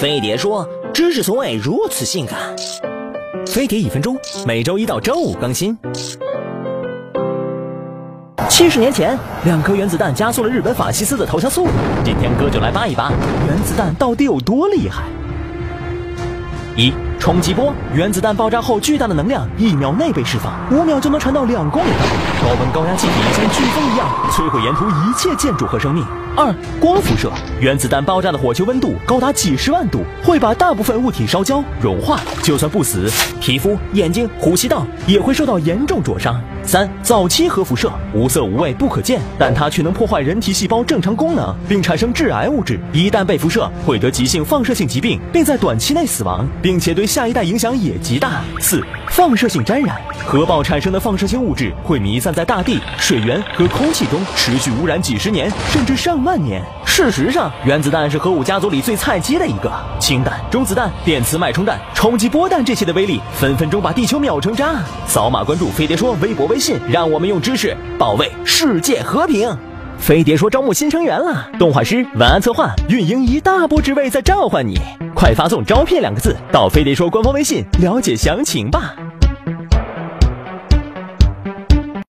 飞碟说：“知识从未如此性感。”飞碟一分钟，每周一到周五更新。七十年前，两颗原子弹加速了日本法西斯的投降速度。今天哥就来扒一扒，原子弹到底有多厉害？一冲击波，原子弹爆炸后，巨大的能量一秒内被释放，五秒就能传到两公里高。高温高压气体像飓风一样摧毁沿途一切建筑和生命。二光辐射，原子弹爆炸的火球温度高达几十万度，会把大部分物体烧焦融化，就算不死，皮肤、眼睛、呼吸道也会受到严重灼伤。三早期核辐射，无色无味不可见，但它却能破坏人体细胞正常功能，并产生致癌物质。一旦被辐射，会得急性放射性疾病，并在短期内死亡，并且对下一代影响也极大。四放射性沾染，核爆产生的放射性物质会弥散在大地、水源和空气中，持续污染几十年，甚至上万年。事实上，原子弹是核武家族里最菜鸡的一个。氢弹、中子弹、电磁脉冲弹、冲击波弹这些的威力，分分钟把地球秒成渣。扫码关注飞碟说微博微。信，让我们用知识保卫世界和平。飞碟说招募新成员了，动画师、文案策划、运营一大波职位在召唤你，快发送“招聘”两个字到飞碟说官方微信了解详情吧。